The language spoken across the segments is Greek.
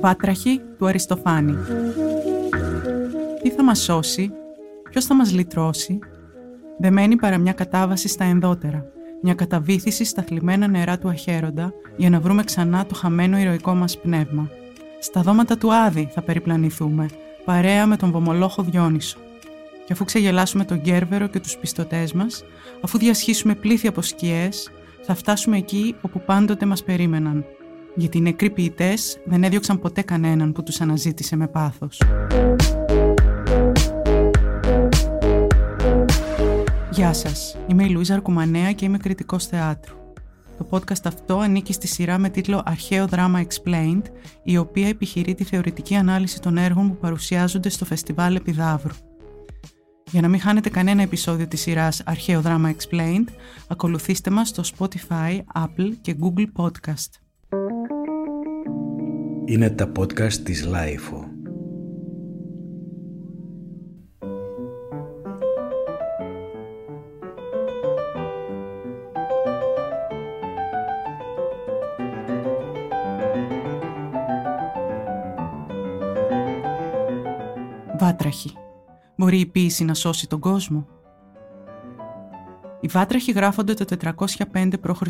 Βάτραχη του Αριστοφάνη Τι θα μας σώσει, ποιος θα μας λυτρώσει; Δεν μένει παρά μια κατάβαση στα ενδότερα μια καταβήθηση στα θλιμμένα νερά του αχέροντα για να βρούμε ξανά το χαμένο ηρωικό μας πνεύμα. Στα δώματα του Άδη θα περιπλανηθούμε, παρέα με τον βομολόχο Διόνυσο. Και αφού ξεγελάσουμε τον Γκέρβερο και τους πιστωτές μας, αφού διασχίσουμε πλήθη από σκιές, θα φτάσουμε εκεί όπου πάντοτε μας περίμεναν. Γιατί οι νεκροί ποιητές δεν έδιωξαν ποτέ κανέναν που τους αναζήτησε με πάθος. Γεια σας, είμαι η Λουίζα Αρκουμανέα και είμαι κριτικός θεάτρου. Το podcast αυτό ανήκει στη σειρά με τίτλο «Αρχαίο δράμα Explained», η οποία επιχειρεί τη θεωρητική ανάλυση των έργων που παρουσιάζονται στο Φεστιβάλ Επιδαύρου. Για να μην χάνετε κανένα επεισόδιο της σειράς «Αρχαίο δράμα Explained», ακολουθήστε μας στο Spotify, Apple και Google Podcast. Είναι τα podcast της Lifeo. Βάτραχοι. Μπορεί η ποίηση να σώσει τον κόσμο. Οι βάτραχοι γράφονται το 405 π.Χ.,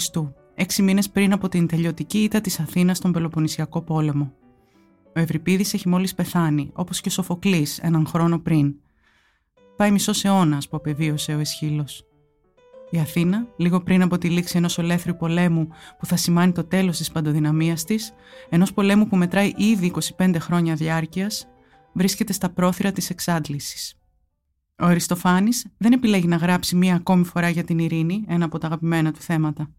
έξι μήνες πριν από την τελειωτική ήττα της Αθήνας στον Πελοποννησιακό πόλεμο. Ο Ευρυπίδης έχει μόλις πεθάνει, όπως και ο Σοφοκλής έναν χρόνο πριν. Πάει μισός αιώνας που απεβίωσε ο Εσχύλος. Η Αθήνα, λίγο πριν από τη λήξη ενός ολέθριου πολέμου που θα σημάνει το τέλος της παντοδυναμίας της, ενός πολέμου που μετράει ήδη 25 χρόνια διάρκειας, βρίσκεται στα πρόθυρα της εξάντλησης. Ο Αριστοφάνης δεν επιλέγει να γράψει μία ακόμη φορά για την ειρήνη, ένα από τα αγαπημένα του θέματα.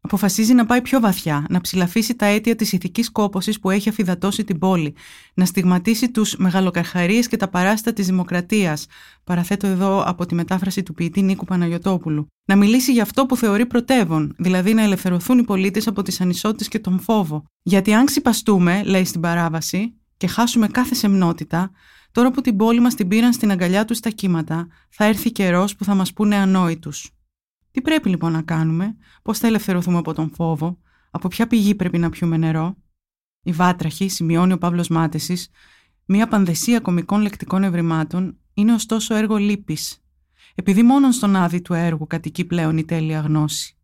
Αποφασίζει να πάει πιο βαθιά, να ψηλαφίσει τα αίτια της ηθικής κόπωσης που έχει αφιδατώσει την πόλη, να στιγματίσει τους μεγαλοκαρχαρίες και τα παράστα της δημοκρατίας, παραθέτω εδώ από τη μετάφραση του ποιητή Νίκου Παναγιωτόπουλου, να μιλήσει για αυτό που θεωρεί πρωτεύον, δηλαδή να ελευθερωθούν οι πολίτες από τις ανισότητες και τον φόβο. Γιατί αν ξυπαστούμε, λέει στην παράβαση, και χάσουμε κάθε σεμνότητα, τώρα που την πόλη μας την πήραν στην αγκαλιά τους τα κύματα, θα έρθει καιρός που θα μας πούνε ανόητους. Τι πρέπει λοιπόν να κάνουμε, πώς θα ελευθερωθούμε από τον φόβο, από ποια πηγή πρέπει να πιούμε νερό; Η βάτραχη, σημειώνει ο Παύλος Μάτεσης, μια πανδεσία κομικών λεκτικών ευρημάτων, είναι ωστόσο έργο λύπης, επειδή μόνον στον άδει του έργου κατοικεί πλέον η τέλεια γνώση.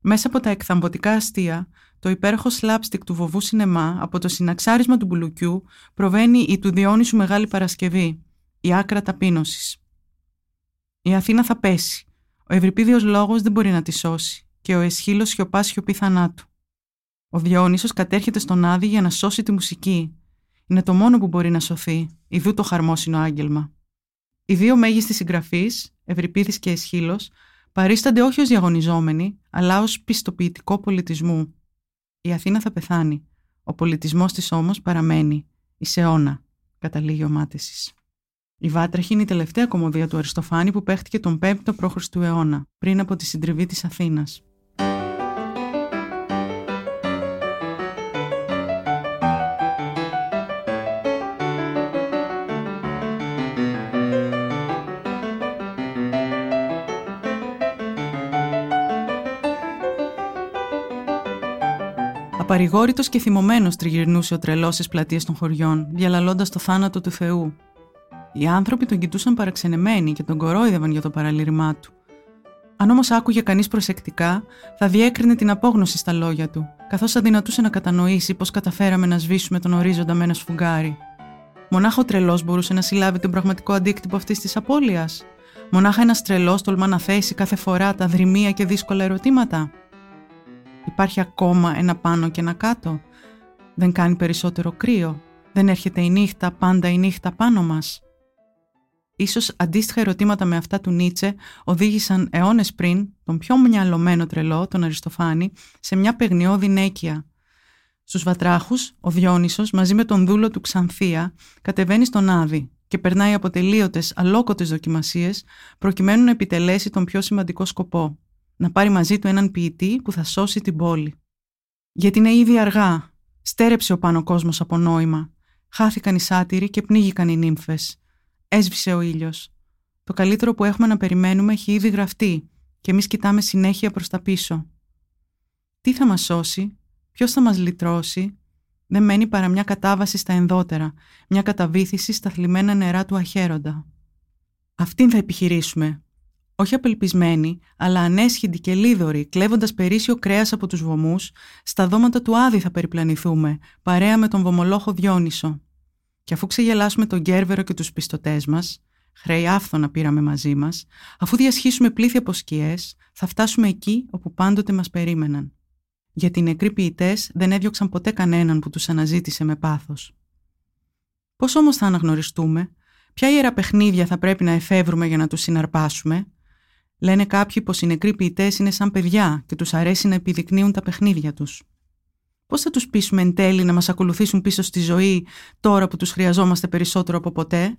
Μέσα από τα εκθαμβωτικά αστεία, το υπέροχο slapstick του βοβού σινεμά από το συναξάρισμα του μπουλουκιού προβαίνει η του Διόνυσου Μεγάλη Παρασκευή, η άκρα ταπείνωσης. Η Αθήνα θα πέσει. Ο ευρυπίδιος λόγος δεν μπορεί να τη σώσει και ο εσχύλος σιωπάς σιωπή θανάτου. Ο Διόνυσος κατέρχεται στον Άδη για να σώσει τη μουσική. Είναι το μόνο που μπορεί να σωθεί, ιδού το χαρμόσυνο άγγελμα. Οι δύο μέγιστοι συγγραφείς, Ευρυπίδης και Εσχύλος, παρίστανται όχι ως διαγωνιζόμενοι, αλλά ως πιστοποιητικό πολιτισμού. Η Αθήνα θα πεθάνει. Ο πολιτισμός της όμως παραμένει. Η αιώνα, καταλήγει ο Μάτεσης. Η Βάτραχη είναι η τελευταία κομμωδία του Αριστοφάνη που παίχτηκε τον 5ο π.Χ. αιώνα, πριν από τη συντριβή της Αθήνας. Απαρηγόρητος και θυμωμένος τριγυρνούσε ο τρελός στις πλατείες των χωριών, διαλαλώντας το θάνατο του Θεού. Οι άνθρωποι τον κοιτούσαν παραξενεμένοι και τον κορόιδευαν για το παραλήρημά του. Αν όμως άκουγε κανείς προσεκτικά, θα διέκρινε την απόγνωση στα λόγια του, καθώς αδυνατούσε να κατανοήσει πώς καταφέραμε να σβήσουμε τον ορίζοντα με ένα σφουγγάρι. Μονάχα ο τρελός μπορούσε να συλλάβει τον πραγματικό αντίκτυπο αυτής της απώλειας. Μονάχα ένας τρελός τολμά να θέσει κάθε φορά τα δρυμία και δύσκολα ερωτήματα. Υπάρχει ακόμα ένα πάνω και ένα κάτω. Δεν κάνει περισσότερο κρύο. Δεν έρχεται η νύχτα πάντα η νύχτα πάνω μας. Ίσως αντίστοιχα ερωτήματα με αυτά του Νίτσε οδήγησαν αιώνες πριν τον πιο μυαλωμένο τρελό, τον Αριστοφάνη, σε μια παιγνιώδη νέκεια. Στους βατράχους, ο Διόνυσος μαζί με τον δούλο του Ξανθία κατεβαίνει στον Άδη και περνάει από τελείωτες αλόκοτες δοκιμασίες προκειμένου να επιτελέσει τον πιο σημαντικό σκοπό, να πάρει μαζί του έναν ποιητή που θα σώσει την πόλη. Γιατί είναι ήδη αργά. Στέρεψε ο πάνω κόσμος από νόημα. Χάθηκαν οι σάτυροι και πνίγηκαν οι νύμφες. Έσβησε ο ήλιος. Το καλύτερο που έχουμε να περιμένουμε έχει ήδη γραφτεί και εμείς κοιτάμε συνέχεια προς τα πίσω. Τι θα μας σώσει, ποιος θα μας λυτρώσει, δεν μένει παρά μια κατάβαση στα ενδότερα, μια καταβήθηση στα θλιμμένα νερά του αχέροντα. Αυτήν θα επιχειρήσουμε. Όχι απελπισμένοι, αλλά ανέσχυντοι και λίδωροι, κλέβοντας περίσσιο κρέας από τους βωμούς, στα δώματα του Άδη θα περιπλανηθούμε, παρέα με τον βομολόχο Διόνυσο. Και αφού ξεγελάσουμε τον Γκέρβερο και τους πιστωτές μας, χρέη άφθονα πήραμε μαζί μας, αφού διασχίσουμε πλήθη από σκιές, θα φτάσουμε εκεί όπου πάντοτε μας περίμεναν γιατί οι νεκροί ποιητές δεν έδιωξαν ποτέ κανέναν που τους αναζήτησε με πάθος. Πώς όμως θα αναγνωριστούμε, ποια ιερά παιχνίδια θα πρέπει να εφεύρουμε για να τους συναρπάσουμε; Λένε κάποιοι πως οι νεκροί ποιητές είναι σαν παιδιά και τους αρέσει να επιδεικνύουν τα παιχνίδια τους. Πώς θα τους πείσουμε εν τέλει να μας ακολουθήσουν πίσω στη ζωή τώρα που τους χρειαζόμαστε περισσότερο από ποτέ;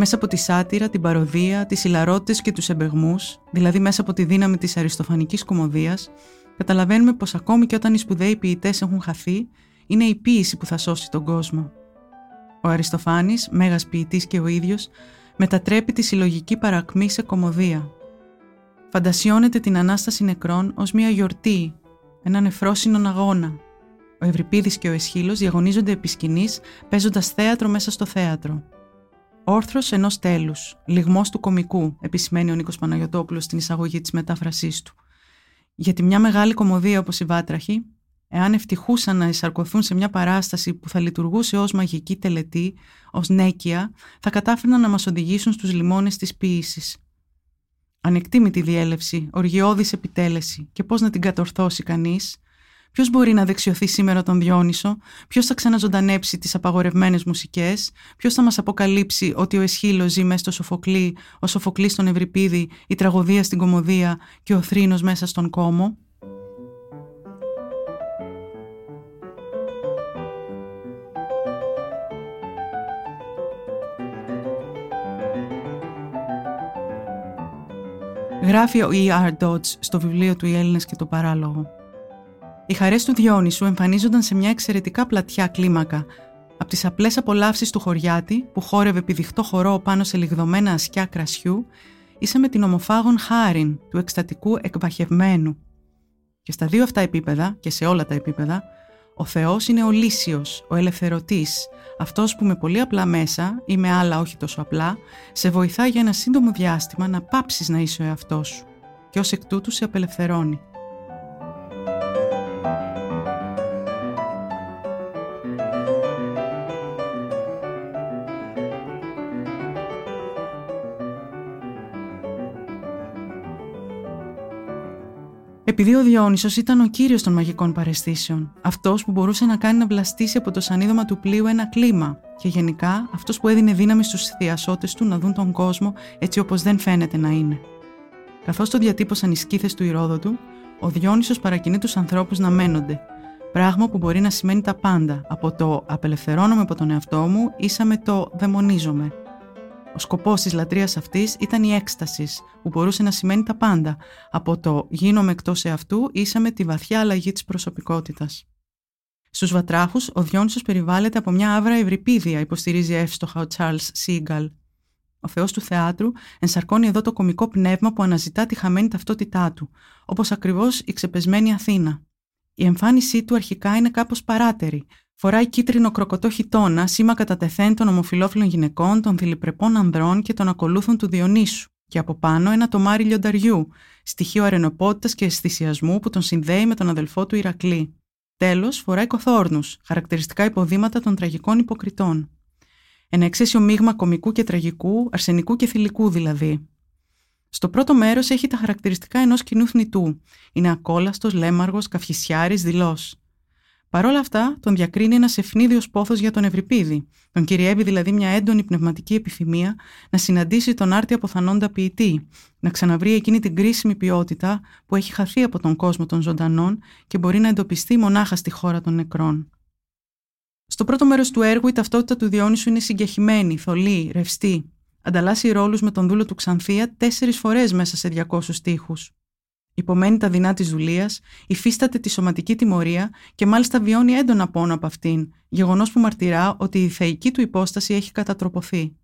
Μέσα από τη σάτυρα, την παροδία, τις ηλαρότητες και τους εμπεγμούς, δηλαδή μέσα από τη δύναμη της αριστοφανικής κομμωδίας, καταλαβαίνουμε πως ακόμη και όταν οι σπουδαίοι ποιητές έχουν χαθεί, είναι η ποίηση που θα σώσει τον κόσμο. Ο Αριστοφάνης, μέγας ποιητής και ο ίδιος, μετατρέπει τη συλλογική παρακμή σε κομμωδία. Φαντασιώνεται την Ανάσταση νεκρών ως μια γιορτή, έναν εφρόσινον αγώνα. Ο Ευρυπίδης και ο Εσχύλος διαγωνίζονται επί σκηνής, παίζοντας θέατρο μέσα στο θέατρο. Όρθρος ενός τέλους, λιγμός του κομικού, επισημαίνει ο Νίκος Παναγιωτόπουλος στην εισαγωγή της μετάφρασής του. Γιατί μια μεγάλη κομμωδία όπως η Βάτραχη, εάν ευτυχούσαν να εισαρκωθούν σε μια παράσταση που θα λειτουργούσε ως μαγική τελετή, ως νέκια, θα κατάφερναν να μας οδηγήσουν στους λιμόνες της ποίησης. Ανεκτήμητη διέλευση, οργιώδης επιτέλεση και πώς να την κατορθώσει κανείς, Ποιος μπορεί να δεξιωθεί σήμερα τον Διόνυσο, ποιος θα ξαναζωντανέψει τις απαγορευμένες μουσικές, ποιος θα μας αποκαλύψει ότι ο Εσχύλος ζει μέσα στο Σοφοκλή, ο Σοφοκλής στον Ευρυπίδη, η τραγωδία στην Κομμωδία και ο Θρήνος μέσα στον Κόμο; Γράφει ο E.R. Dodge στο βιβλίο του «Οι Έλληνες και το παράλογο». Οι χαρές του Διόνυσου εμφανίζονταν σε μια εξαιρετικά πλατιά κλίμακα, από τις απλές απολαύσεις του χωριάτη που χόρευε πηδιχτό χορό πάνω σε λιγδωμένα ασκιά κρασιού, ίσα με την ομοφάγων χάριν του εκστατικού εκβαχευμένου. Και στα δύο αυτά επίπεδα, και σε όλα τα επίπεδα, ο Θεός είναι ο λύσιος, ο ελευθερωτής, αυτός που με πολύ απλά μέσα ή με άλλα όχι τόσο απλά, σε βοηθά για ένα σύντομο διάστημα να πάψεις να είσαι ο εαυτός σου και ως εκ τούτου σε απελευθερώνει. Επειδή ο Διόνυσος ήταν ο κύριος των μαγικών παρεστήσεων, αυτός που μπορούσε να κάνει να βλαστήσει από το σανίδωμα του πλοίου ένα κλίμα και γενικά αυτός που έδινε δύναμη στους θειασότες του να δουν τον κόσμο έτσι όπως δεν φαίνεται να είναι. Καθώς το διατύπωσαν οι σκήθες του Ηρόδοτου, ο Διόνυσος παρακινεί τους ανθρώπους να μένονται, πράγμα που μπορεί να σημαίνει τα πάντα, από το «απελευθερώνομαι από τον εαυτό μου» ίσα με το «δαιμονίζομαι», ο σκοπός της λατρείας αυτής ήταν η έκστασης, που μπορούσε να σημαίνει τα πάντα, από το γίνομαι εκτός εαυτού ίσα με τη βαθιά αλλαγή της προσωπικότητας. Στους βατράχους, ο Διόνυσος περιβάλλεται από μια άβρα ευρυπίδια, υποστηρίζει εύστοχα ο Τσάρλς Σίγκαλ. Ο Θεός του θεάτρου ενσαρκώνει εδώ το κομικό πνεύμα που αναζητά τη χαμένη ταυτότητά του, όπως ακριβώς η ξεπεσμένη Αθήνα. Η εμφάνισή του αρχικά είναι κάπως παράτερη, Φοράει κίτρινο κροκοτό χιτόνα, σήμα κατά τεθέν των ομοφυλόφιλων γυναικών, των θηλυπρεπών ανδρών και των ακολούθων του Διονύσου. Και από πάνω ένα τομάρι λιονταριού, στοιχείο αρενοπότητας και αισθησιασμού που τον συνδέει με τον αδελφό του Ηρακλή. Τέλος, φοράει κοθόρνους, χαρακτηριστικά υποδήματα των τραγικών υποκριτών. Ένα εξαίσιο μείγμα κομικού και τραγικού, αρσενικού και θηλυκού δηλαδή. Στο πρώτο μέρος έχει τα χαρακτηριστικά ενός κοινού θνητού. Είναι ακόλαστος, λέμαργος, καυχησιάρη, δηλός. Παρ' όλα αυτά, τον διακρίνει ένας ευνίδιος πόθος για τον Ευρυπίδη. Τον κυριεύει δηλαδή μια έντονη πνευματική επιθυμία να συναντήσει τον άρτη αποθανόντα ποιητή, να ξαναβρει εκείνη την κρίσιμη ποιότητα που έχει χαθεί από τον κόσμο των ζωντανών και μπορεί να εντοπιστεί μονάχα στη χώρα των νεκρών. Στο πρώτο μέρος του έργου, η ταυτότητα του Διόνυσου είναι συγκεχημένη, θολή, ρευστή. Ανταλλάσσει ρόλους με τον δούλο του Ξανθία τέσσερις φορές μέσα σε 200 τείχου. Υπομένει τα δεινά της δουλεία, υφίσταται τη σωματική τιμωρία και μάλιστα βιώνει έντονα πόνο από αυτήν, γεγονός που μαρτυρά ότι η θεϊκή του υπόσταση έχει κατατροποθεί.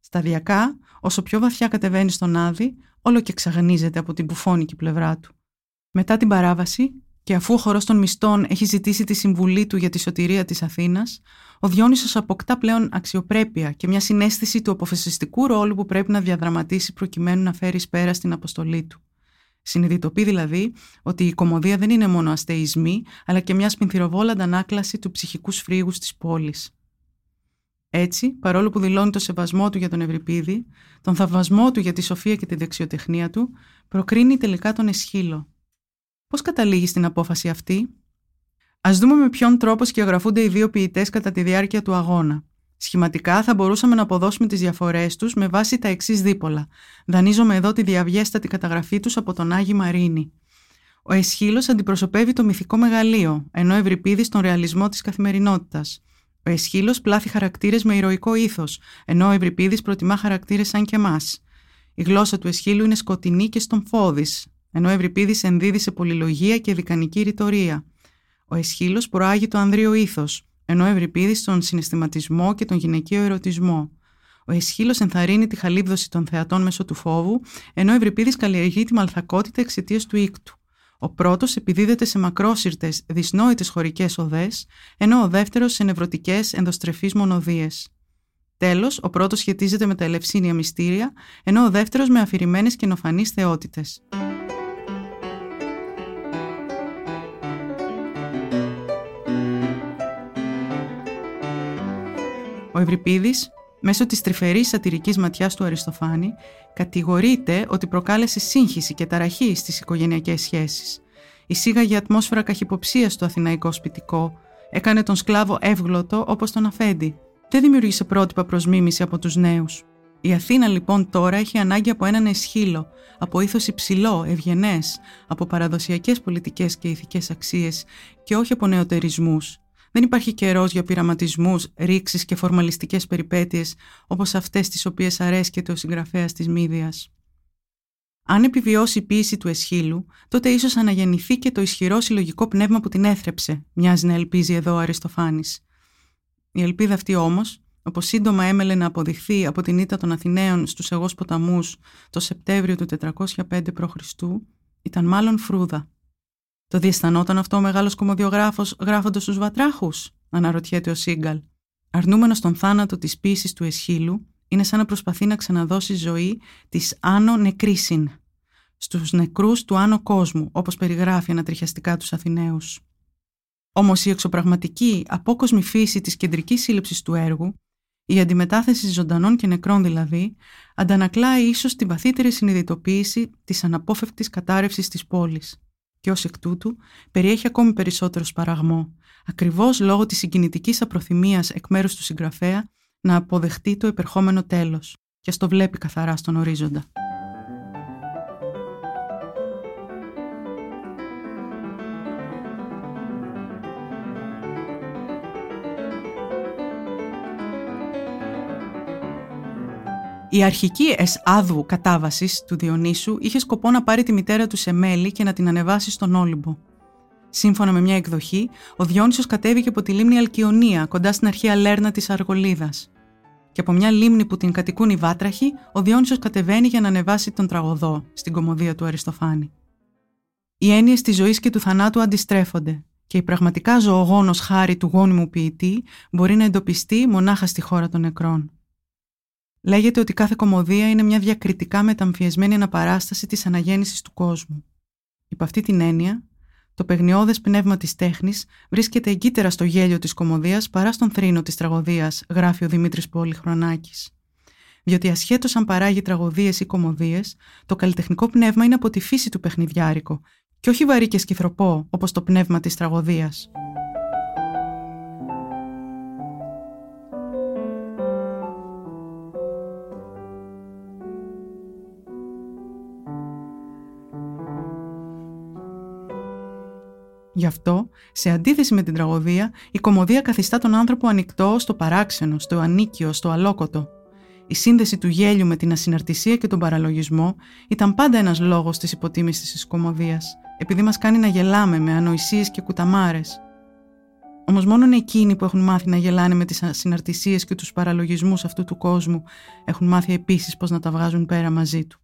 Σταδιακά, όσο πιο βαθιά κατεβαίνει στον Άδη, όλο και εξαγνίζεται από την μπουφώνικη πλευρά του. Μετά την παράβαση, και αφού ο χορός των μισθών έχει ζητήσει τη συμβουλή του για τη σωτηρία της Αθήνας, ο Διόνυσος αποκτά πλέον αξιοπρέπεια και μια συνέστηση του αποφασιστικού ρόλου που πρέπει να διαδραματίσει προκειμένου να φέρει πέρα στην αποστολή του. Συνειδητοποιεί δηλαδή ότι η κομμωδία δεν είναι μόνο αστεϊσμή, αλλά και μια σπινθυροβόλα αντανάκλαση του ψυχικού σφρίγου της πόλης. Έτσι, παρόλο που δηλώνει το σεβασμό του για τον Ευρυπίδη, τον θαυμασμό του για τη σοφία και τη δεξιοτεχνία του, προκρίνει τελικά τον Εσχύλο. Πώς καταλήγει στην απόφαση αυτή, Α δούμε με ποιον τρόπο σκιαγραφούνται οι δύο ποιητές κατά τη διάρκεια του αγώνα. Σχηματικά θα μπορούσαμε να αποδώσουμε τις διαφορές τους με βάση τα εξής δίπολα. Δανείζομαι εδώ τη διαβιέστατη καταγραφή τους από τον Άγιο Μαρίνη. Ο Εσχύλος αντιπροσωπεύει το μυθικό μεγαλείο, ενώ Ευρυπίδη τον ρεαλισμό της καθημερινότητας. Ο Εσχύλος πλάθει χαρακτήρες με ηρωικό ήθος, ενώ ο Ευρυπίδης προτιμά χαρακτήρες σαν και εμάς. Η γλώσσα του Εσχύλου είναι σκοτεινή και στομφώδης, ενώ ο Ευρυπίδης ενδίδει σε πολυλογία και δικανική ρητορία. Ο Εσχύλος προάγει το ανδρείο ήθος, ενώ ο Ευρυπίδη τον συναισθηματισμό και τον γυναικείο ερωτισμό. Ο Εσχύλος ενθαρρύνει τη χαλίβδωση των θεατών μέσω του φόβου, ενώ ο Ευρυπίδης καλλιεργεί τη μαλθακότητα εξαιτίας του οίκτου. Ο πρώτος επιδίδεται σε μακρόσυρτες, δυσνόητες χωρικές οδές, ενώ ο δεύτερος σε νευρωτικές ενδοστρεφείς μονοδίες. Τέλος, ο πρώτος σχετίζεται με τα ελευσίνια μυστήρια, ενώ ο δεύτερος με αφηρημένες και νοφανείς θεότητες. Ευρυπίδης, μέσω της τρυφερής σατυρικής ματιάς του Αριστοφάνη, κατηγορείται ότι προκάλεσε σύγχυση και ταραχή στις οικογενειακές σχέσεις. Εισήγαγε ατμόσφαιρα καχυποψίας στο αθηναϊκό σπιτικό, έκανε τον σκλάβο εύγλωτο όπως τον αφέντη. Δεν δημιούργησε πρότυπα προς μίμηση από τους νέους. Η Αθήνα λοιπόν τώρα έχει ανάγκη από έναν εσχύλο, από ήθος υψηλό, ευγενές, από παραδοσιακές πολιτικές και ηθικές αξίες και όχι από νεοτερισμούς, δεν υπάρχει καιρός για πειραματισμούς, ρήξεις και φορμαλιστικές περιπέτειες όπως αυτές τις οποίες αρέσκεται ο συγγραφέας της Μύδια. Αν επιβιώσει η ποίηση του Εσχύλου, τότε ίσως αναγεννηθεί και το ισχυρό συλλογικό πνεύμα που την έθρεψε, μοιάζει να ελπίζει εδώ ο Αριστοφάνης. Η ελπίδα αυτή όμως, όπως σύντομα έμελε να αποδειχθεί από την ήττα των Αθηναίων στους Εγώ Ποταμούς το Σεπτέμβριο του 405 π.Χ., ήταν μάλλον φρούδα. Το διαισθανόταν αυτό ο μεγάλος κομμοδιογράφος γράφοντας του βατράχους, αναρωτιέται ο Σίγκαλ. Αρνούμενος τον θάνατο της πίσης του Εσχύλου, είναι σαν να προσπαθεί να ξαναδώσει ζωή της Άνω Νεκρίσιν, στους νεκρούς του Άνω Κόσμου, όπως περιγράφει ανατριχιαστικά τους Αθηναίους. Όμως η εξωπραγματική, απόκοσμη φύση της κεντρικής σύλληψης του έργου, η αντιμετάθεση ζωντανών και νεκρών δηλαδή, αντανακλάει ίσως τη βαθύτερη συνειδητοποίηση της αναπόφευκτης κατάρρευσης της πόλης και ως εκ τούτου περιέχει ακόμη περισσότερο σπαραγμό, ακριβώς λόγω της συγκινητικής απροθυμίας εκ μέρους του συγγραφέα να αποδεχτεί το επερχόμενο τέλος και στο βλέπει καθαρά στον ορίζοντα. Η αρχική εσάδου κατάβασης του Διονύσου είχε σκοπό να πάρει τη μητέρα του σε μέλη και να την ανεβάσει στον Όλυμπο. Σύμφωνα με μια εκδοχή, ο Διόνυσος κατέβηκε από τη λίμνη Αλκιονία, κοντά στην αρχαία Λέρνα της Αργολίδας. Και από μια λίμνη που την κατοικούν οι βάτραχοι, ο Διόνυσος κατεβαίνει για να ανεβάσει τον τραγωδό, στην κομμωδία του Αριστοφάνη. Οι έννοιες της ζωής και του θανάτου αντιστρέφονται, και η πραγματικά ζωογόνος χάρη του γόνιμου ποιητή μπορεί να εντοπιστεί μονάχα στη χώρα των νεκρών. Λέγεται ότι κάθε κομμωδία είναι μια διακριτικά μεταμφιεσμένη αναπαράσταση της αναγέννησης του κόσμου. Υπό αυτή την έννοια, το παιγνιώδες πνεύμα της τέχνης βρίσκεται εγκύτερα στο γέλιο της κομμωδίας παρά στον θρήνο της τραγωδίας, γράφει ο Δημήτρης Πολυχρονάκης. Διότι ασχέτως αν παράγει τραγωδίες ή κομμωδίες, το καλλιτεχνικό πνεύμα είναι από τη φύση του παιχνιδιάρικο και όχι βαρύ και σκυθροπό όπως το πνεύμα της τραγωδίας. Σε αντίθεση με την τραγωδία, η κομμωδία καθιστά τον άνθρωπο ανοιχτό στο παράξενο, στο ανίκιο, στο αλόκοτο. Η σύνδεση του γέλιου με την ασυναρτησία και τον παραλογισμό ήταν πάντα ένας λόγος της υποτίμησης της κομμωδίας, επειδή μας κάνει να γελάμε με ανοησίες και κουταμάρες. Όμως μόνο εκείνοι που έχουν μάθει να γελάνε με τις ασυναρτησίες και τους παραλογισμούς αυτού του κόσμου έχουν μάθει επίσης πώς να τα βγάζουν πέρα μαζί του.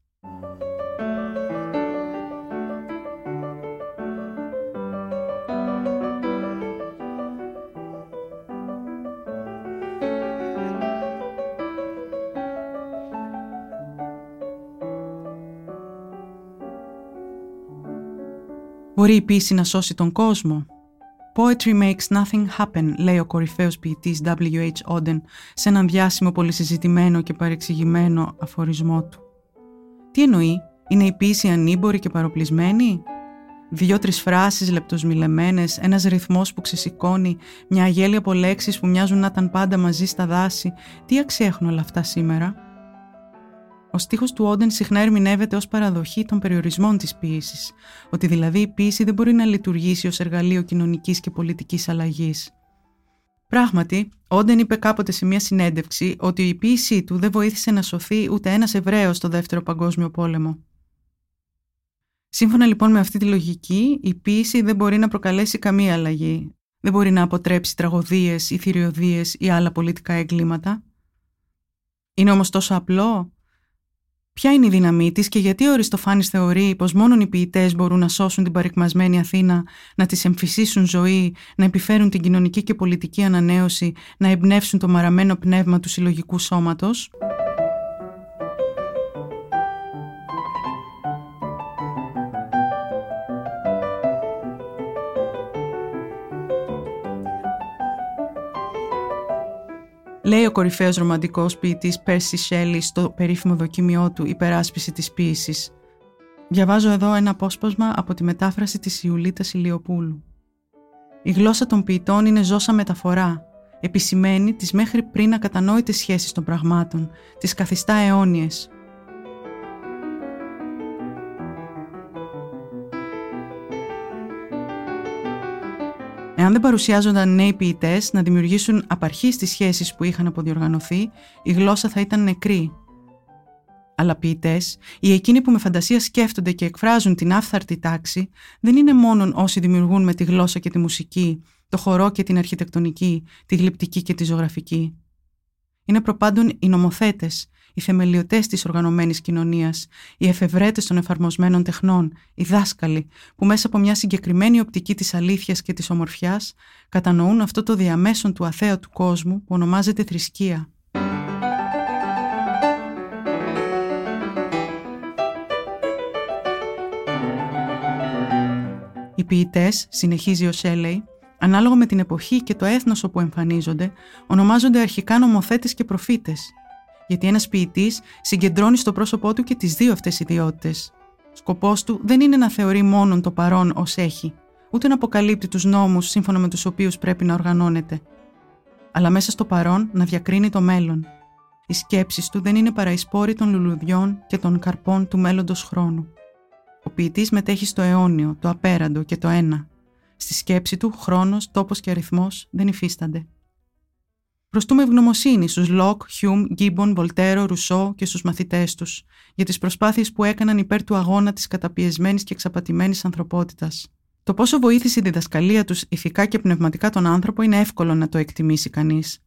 Μπορεί η πίση να σώσει τον κόσμο. Poetry makes nothing happen, λέει ο κορυφαίος ποιητής W.H. Auden σε έναν διάσημο πολυσυζητημένο και παρεξηγημένο αφορισμό του. Τι εννοεί, είναι η πίση ανήμπορη και παροπλισμένη; Δυο-τρεις φράσεις λεπτοσμιλεμένες, ένας ρυθμός που ξεσηκώνει, μια αγέλη από λέξεις που μοιάζουν να ήταν πάντα μαζί στα δάση. Τι αξία έχουν όλα αυτά σήμερα; Ο στίχος του Όντεν συχνά ερμηνεύεται ως παραδοχή των περιορισμών της ποιήσης, ότι δηλαδή η ποιήση δεν μπορεί να λειτουργήσει ως εργαλείο κοινωνικής και πολιτικής αλλαγής. Πράγματι, Όντεν είπε κάποτε σε μια συνέντευξη ότι η ποιήσή του δεν βοήθησε να σωθεί ούτε ένας Εβραίος στο Δεύτερο Παγκόσμιο Πόλεμο. Σύμφωνα λοιπόν με αυτή τη λογική, η ποιήση δεν μπορεί να προκαλέσει καμία αλλαγή. Δεν μπορεί να αποτρέψει τραγωδίες ή θηριωδίες ή άλλα πολιτικά εγκλήματα. Είναι όμως τόσο απλό Ποια είναι η δύναμή της και γιατί ο Αριστοφάνης θεωρεί πως μόνο οι ποιητές μπορούν να σώσουν την παρικμασμένη Αθήνα, να της εμφυσίσουν ζωή, να επιφέρουν την κοινωνική και πολιτική ανανέωση, να εμπνεύσουν το μαραμένο πνεύμα του συλλογικού σώματος; Λέει ο κορυφαίος ρομαντικός ποιητής Πέρσι Σέλι στο περίφημο δοκίμιό του «Υπεράσπιση της ποίησης». Διαβάζω εδώ ένα απόσπασμα από τη μετάφραση της Ιουλίτας Ηλιοπούλου. «Η γλώσσα των ποιητών είναι ζώσα μεταφορά. Επισημαίνει τις μέχρι πριν ακατανόητες σχέσεις των πραγμάτων, τις καθιστά αιώνιες, Εάν δεν παρουσιάζονταν νέοι ποιητές να δημιουργήσουν απαρχή στις σχέσεις που είχαν αποδιοργανωθεί, η γλώσσα θα ήταν νεκρή. Αλλά ποιητές, οι εκείνοι που με φαντασία σκέφτονται και εκφράζουν την άφθαρτη τάξη, δεν είναι μόνο όσοι δημιουργούν με τη γλώσσα και τη μουσική, το χορό και την αρχιτεκτονική, τη γλυπτική και τη ζωγραφική. Είναι προπάντων οι νομοθέτες, οι θεμελιωτές της οργανωμένης κοινωνίας, οι εφευρέτες των εφαρμοσμένων τεχνών, οι δάσκαλοι, που μέσα από μια συγκεκριμένη οπτική της αλήθειας και της ομορφιάς κατανοούν αυτό το διαμέσον του αθέατου κόσμου που ονομάζεται θρησκεία. Οι ποιητές, συνεχίζει ο Σέλεϊ, ανάλογα με την εποχή και το έθνος όπου εμφανίζονται, ονομάζονται αρχικά νομοθέτες και προφήτες γιατί ένας ποιητής συγκεντρώνει στο πρόσωπό του και τις δύο αυτές ιδιότητες. Σκοπός του δεν είναι να θεωρεί μόνον το παρόν ως έχει, ούτε να αποκαλύπτει τους νόμους σύμφωνα με τους οποίους πρέπει να οργανώνεται, αλλά μέσα στο παρόν να διακρίνει το μέλλον. Οι σκέψεις του δεν είναι παρά οι σπόροι των λουλουδιών και των καρπών του μέλλοντος χρόνου. Ο ποιητής μετέχει στο αιώνιο, το απέραντο και το ένα. Στη σκέψη του, χρόνος, τόπος και αριθμός δεν υφίστανται. Χρωστούμε ευγνωμοσύνη στους Λοκ, Χιούμ, Γκίμπον, Βολτέρο, Ρουσό και στους μαθητές τους για τις προσπάθειες που έκαναν υπέρ του αγώνα της καταπιεσμένης και εξαπατημένης ανθρωπότητας. Το πόσο βοήθησε η διδασκαλία τους ηθικά και πνευματικά τον άνθρωπο είναι εύκολο να το εκτιμήσει κανείς.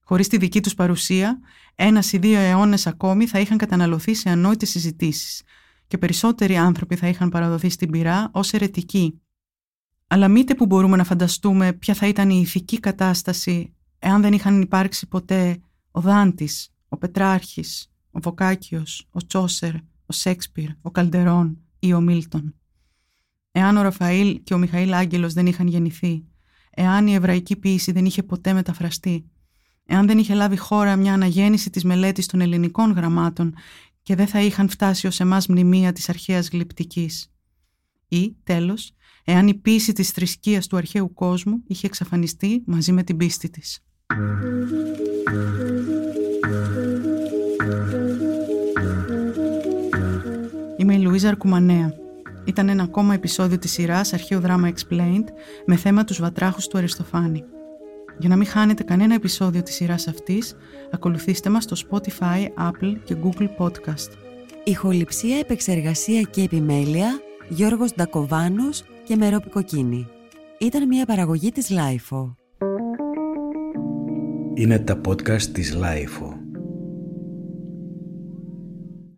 Χωρίς τη δική τους παρουσία, ένας ή δύο αιώνες ακόμη θα είχαν καταναλωθεί σε ανόητες συζητήσεις και περισσότεροι άνθρωποι θα είχαν παραδοθεί στην πυρά ως αιρετικοί. Αλλά μήτε που μπορούμε να φανταστούμε ποια θα ήταν η ηθική κατάσταση εάν δεν είχαν υπάρξει ποτέ ο Δάντης, ο Πετράρχης, ο Βοκάκιος, ο Τσόσερ, ο Σέξπιρ, ο Καλντερόν ή ο Μίλτον. Εάν ο Ραφαήλ και ο Μιχαήλ Άγγελος δεν είχαν γεννηθεί, εάν η εβραϊκή ποίηση δεν είχε ποτέ μεταφραστεί, εάν δεν είχε λάβει χώρα μια αναγέννηση της μελέτης των ελληνικών γραμμάτων και δεν θα είχαν φτάσει ως εμάς μνημεία της αρχαίας γλυπτικής. Ή, τέλος, εάν η πίση της θρησκείας του αρχαίου κόσμου είχε εξαφανιστεί μαζί με την πίστη της. Είμαι η Λουίζα Αρκουμανέα. Ήταν ένα ακόμα επεισόδιο της σειράς Αρχαίο Δράμα Explained με θέμα τους βατράχους του Αριστοφάνη. Για να μην χάνετε κανένα επεισόδιο της σειράς αυτής, ακολουθήστε μας στο Spotify, Apple και Google Podcast. Ηχοληψία, επεξεργασία και επιμέλεια, Γιώργος Ντακοβάνος και Μερόπη Κοκκίνη. Ήταν μια παραγωγή της Lifeo. Είναι τα podcast της Lifeo.